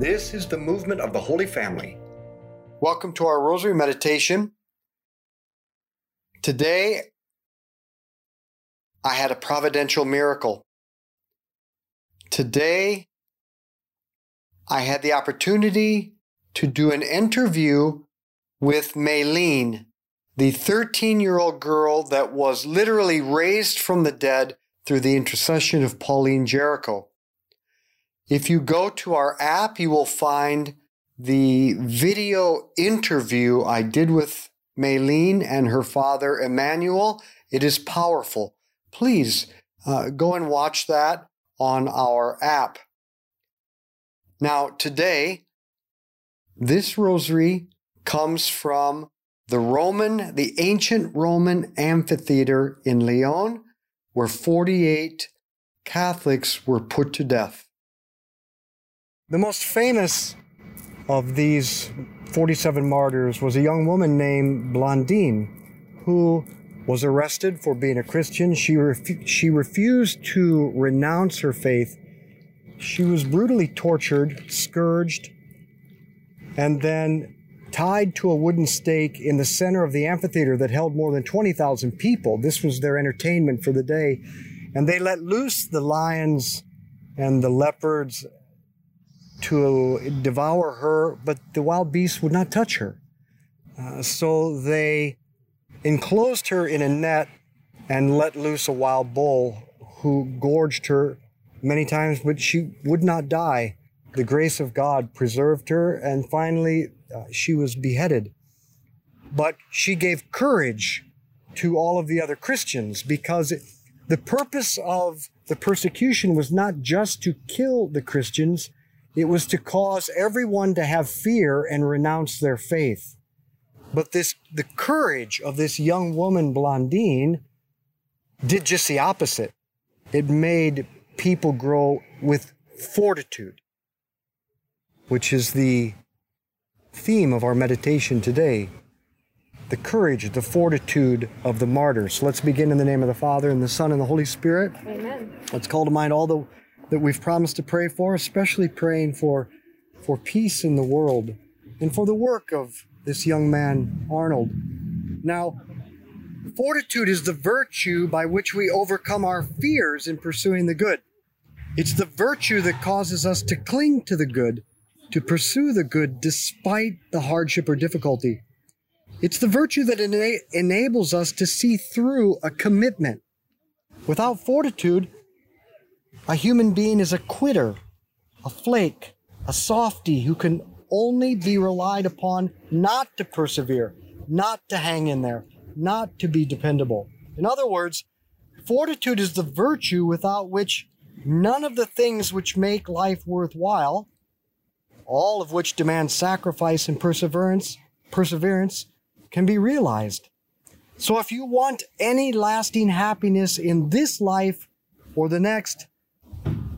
This is the movement of the Holy Family. Welcome to our Rosary Meditation. Today, I had a providential miracle. Today, I had the opportunity to do an interview with Mayline, the 13 year old girl that was literally raised from the dead through the intercession of Pauline Jaricot. If you go to our app, you will find the video interview I did with Mayline and her father Emmanuel. It is powerful. Please uh, go and watch that on our app. Now, today, this rosary comes from the Roman, the ancient Roman amphitheater in Lyon, where 48 Catholics were put to death. The most famous of these 47 martyrs was a young woman named Blandine who was arrested for being a Christian. She, refu- she refused to renounce her faith. She was brutally tortured, scourged, and then tied to a wooden stake in the center of the amphitheater that held more than 20,000 people. This was their entertainment for the day. And they let loose the lions and the leopards to devour her, but the wild beasts would not touch her. Uh, so they enclosed her in a net and let loose a wild bull who gorged her many times, but she would not die. The grace of God preserved her, and finally uh, she was beheaded. But she gave courage to all of the other Christians because it, the purpose of the persecution was not just to kill the Christians, it was to cause everyone to have fear and renounce their faith. But this, the courage of this young woman, Blandine, did just the opposite. It made people grow with fortitude, which is the theme of our meditation today. The courage, the fortitude of the martyrs. Let's begin in the name of the Father and the Son and the Holy Spirit. Amen. Let's call to mind all the that we've promised to pray for, especially praying for, for peace in the world and for the work of this young man, Arnold. Now, fortitude is the virtue by which we overcome our fears in pursuing the good. It's the virtue that causes us to cling to the good, to pursue the good despite the hardship or difficulty. It's the virtue that ena- enables us to see through a commitment. Without fortitude, a human being is a quitter, a flake, a softy who can only be relied upon not to persevere, not to hang in there, not to be dependable. In other words, fortitude is the virtue without which none of the things which make life worthwhile, all of which demand sacrifice and perseverance, perseverance can be realized. So if you want any lasting happiness in this life or the next,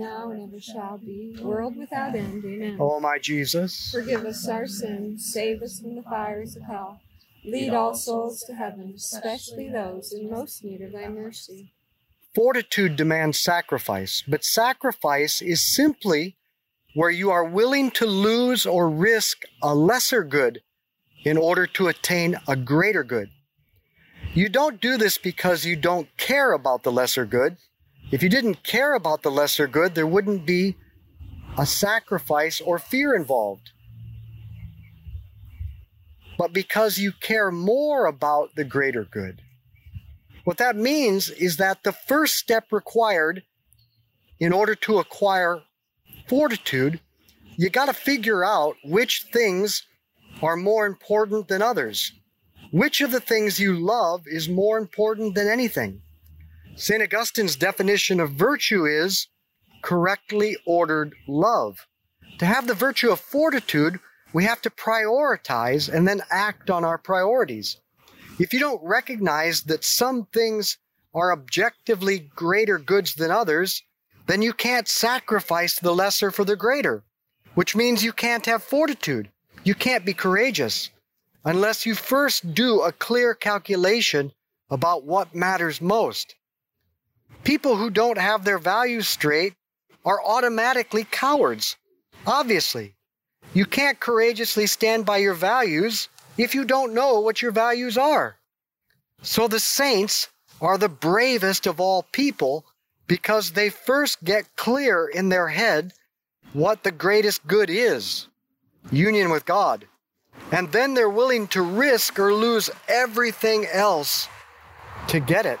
now, and ever shall be, world without end. Amen. O my Jesus, Forgive us our sins, save us from the fires of hell. Lead all souls to heaven, especially those in most need of thy mercy. fortitude demands sacrifice, but sacrifice is simply where you are willing to lose or risk a lesser good in order to attain a greater good. You don't do this because you don't care about the lesser good. If you didn't care about the lesser good, there wouldn't be a sacrifice or fear involved. But because you care more about the greater good. What that means is that the first step required in order to acquire fortitude, you got to figure out which things are more important than others. Which of the things you love is more important than anything? St. Augustine's definition of virtue is correctly ordered love. To have the virtue of fortitude, we have to prioritize and then act on our priorities. If you don't recognize that some things are objectively greater goods than others, then you can't sacrifice the lesser for the greater, which means you can't have fortitude. You can't be courageous unless you first do a clear calculation about what matters most. People who don't have their values straight are automatically cowards. Obviously, you can't courageously stand by your values if you don't know what your values are. So the saints are the bravest of all people because they first get clear in their head what the greatest good is union with God. And then they're willing to risk or lose everything else to get it.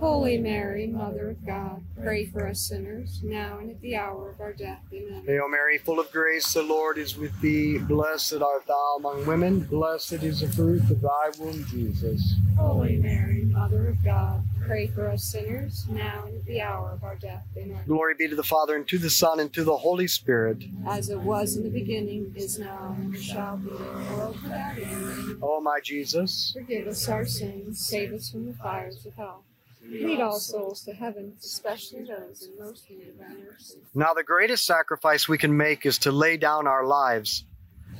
Holy Mary, Mother of God, pray for us sinners, now and at the hour of our death. Amen. Hail Mary, full of grace, the Lord is with thee. Blessed art thou among women. Blessed is the fruit of thy womb, Jesus. Holy Mary, Mother of God, pray for us sinners, now and at the hour of our death. Amen. Glory be to the Father, and to the Son, and to the Holy Spirit. As it was in the beginning, is now, and shall be, world without end. O my Jesus. Forgive us our sins, save us from the fires of hell. Lead all souls to heaven, especially those in most need of thy mercy. Now, the greatest sacrifice we can make is to lay down our lives.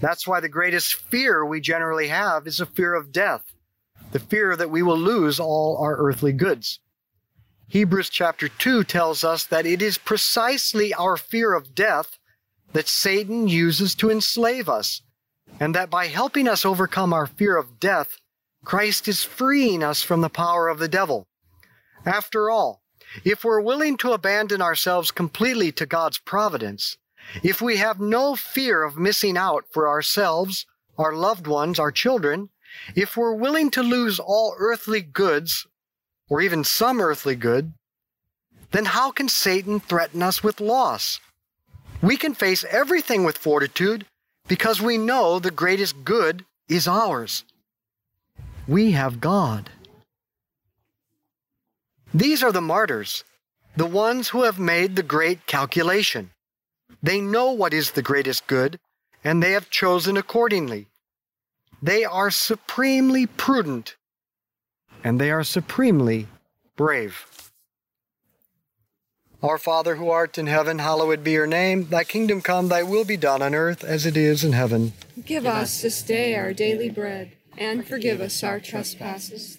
That's why the greatest fear we generally have is a fear of death, the fear that we will lose all our earthly goods. Hebrews chapter 2 tells us that it is precisely our fear of death that Satan uses to enslave us, and that by helping us overcome our fear of death, Christ is freeing us from the power of the devil. After all, if we're willing to abandon ourselves completely to God's providence, if we have no fear of missing out for ourselves, our loved ones, our children, if we're willing to lose all earthly goods, or even some earthly good, then how can Satan threaten us with loss? We can face everything with fortitude because we know the greatest good is ours. We have God. These are the martyrs, the ones who have made the great calculation. They know what is the greatest good, and they have chosen accordingly. They are supremely prudent, and they are supremely brave. Our Father who art in heaven, hallowed be your name. Thy kingdom come, thy will be done on earth as it is in heaven. Give us this day our daily bread, and forgive us our trespasses,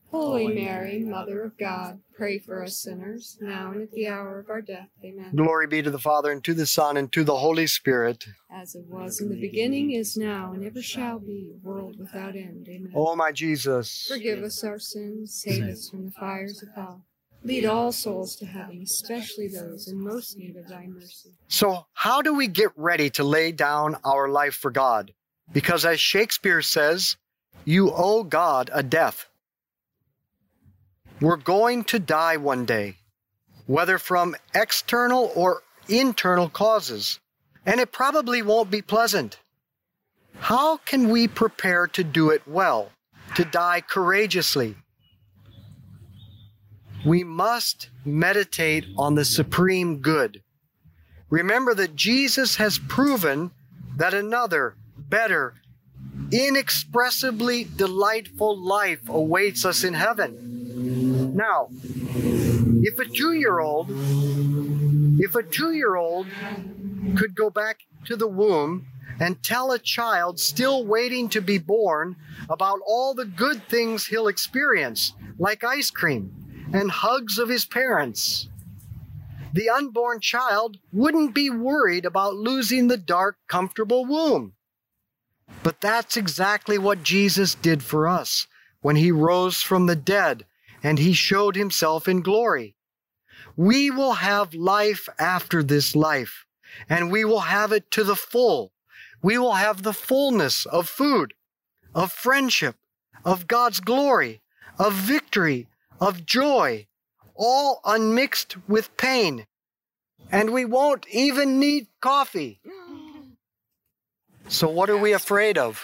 Holy Mary, Mother of God, pray for us sinners, now and at the hour of our death. Amen. Glory be to the Father, and to the Son, and to the Holy Spirit. As it was in the beginning, is now, and ever shall be, world without end. Amen. O my Jesus. Forgive us our sins, save us from the fires of hell. Lead all souls to heaven, especially those in most need of thy mercy. So, how do we get ready to lay down our life for God? Because as Shakespeare says, you owe God a death. We're going to die one day, whether from external or internal causes, and it probably won't be pleasant. How can we prepare to do it well, to die courageously? We must meditate on the supreme good. Remember that Jesus has proven that another, better, inexpressibly delightful life awaits us in heaven. Now, if a two year old, if a two year old could go back to the womb and tell a child still waiting to be born about all the good things he'll experience, like ice cream and hugs of his parents, the unborn child wouldn't be worried about losing the dark, comfortable womb. But that's exactly what Jesus did for us when he rose from the dead and he showed himself in glory. We will have life after this life, and we will have it to the full. We will have the fullness of food, of friendship, of God's glory, of victory, of joy, all unmixed with pain. And we won't even need coffee. So, what are we afraid of?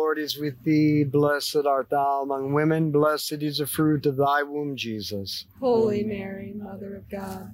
is with thee. Blessed art thou among women, blessed is the fruit of thy womb, Jesus. Holy Mary, Mother of God,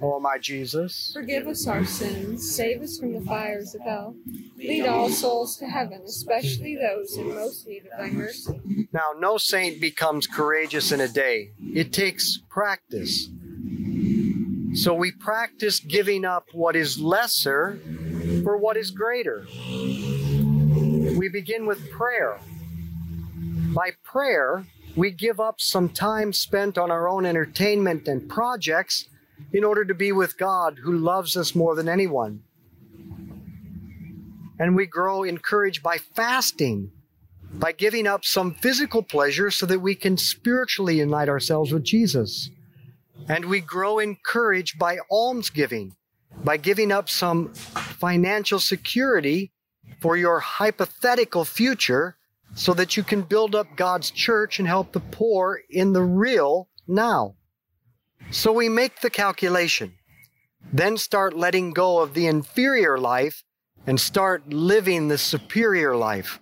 O my Jesus, Forgive us our sins, save us from the fires of hell. Lead all souls to heaven, especially those in most need of thy mercy. Now, no saint becomes courageous in a day. It takes practice. So we practice giving up what is lesser for what is greater. We begin with prayer. By prayer, we give up some time spent on our own entertainment and projects in order to be with God who loves us more than anyone. And we grow encouraged by fasting by giving up some physical pleasure so that we can spiritually unite ourselves with Jesus. And we grow encouraged by almsgiving, by giving up some financial security for your hypothetical future so that you can build up God's church and help the poor in the real now. So we make the calculation. then start letting go of the inferior life and start living the superior life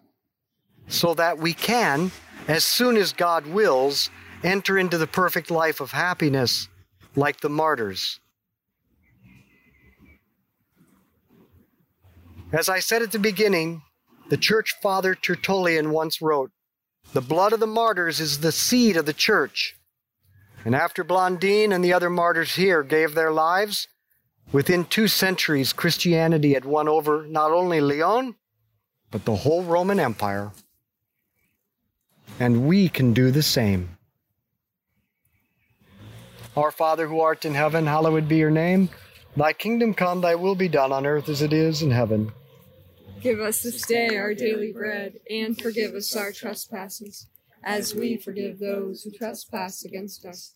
so that we can, as soon as God wills, enter into the perfect life of happiness like the martyrs. As I said at the beginning, the church father Tertullian once wrote, The blood of the martyrs is the seed of the church. And after Blandine and the other martyrs here gave their lives, within two centuries Christianity had won over not only Lyon, but the whole Roman Empire. And we can do the same. Our Father who art in heaven, hallowed be your name. Thy kingdom come, thy will be done on earth as it is in heaven. Give us this day our daily bread, and forgive us our trespasses, as we forgive those who trespass against us.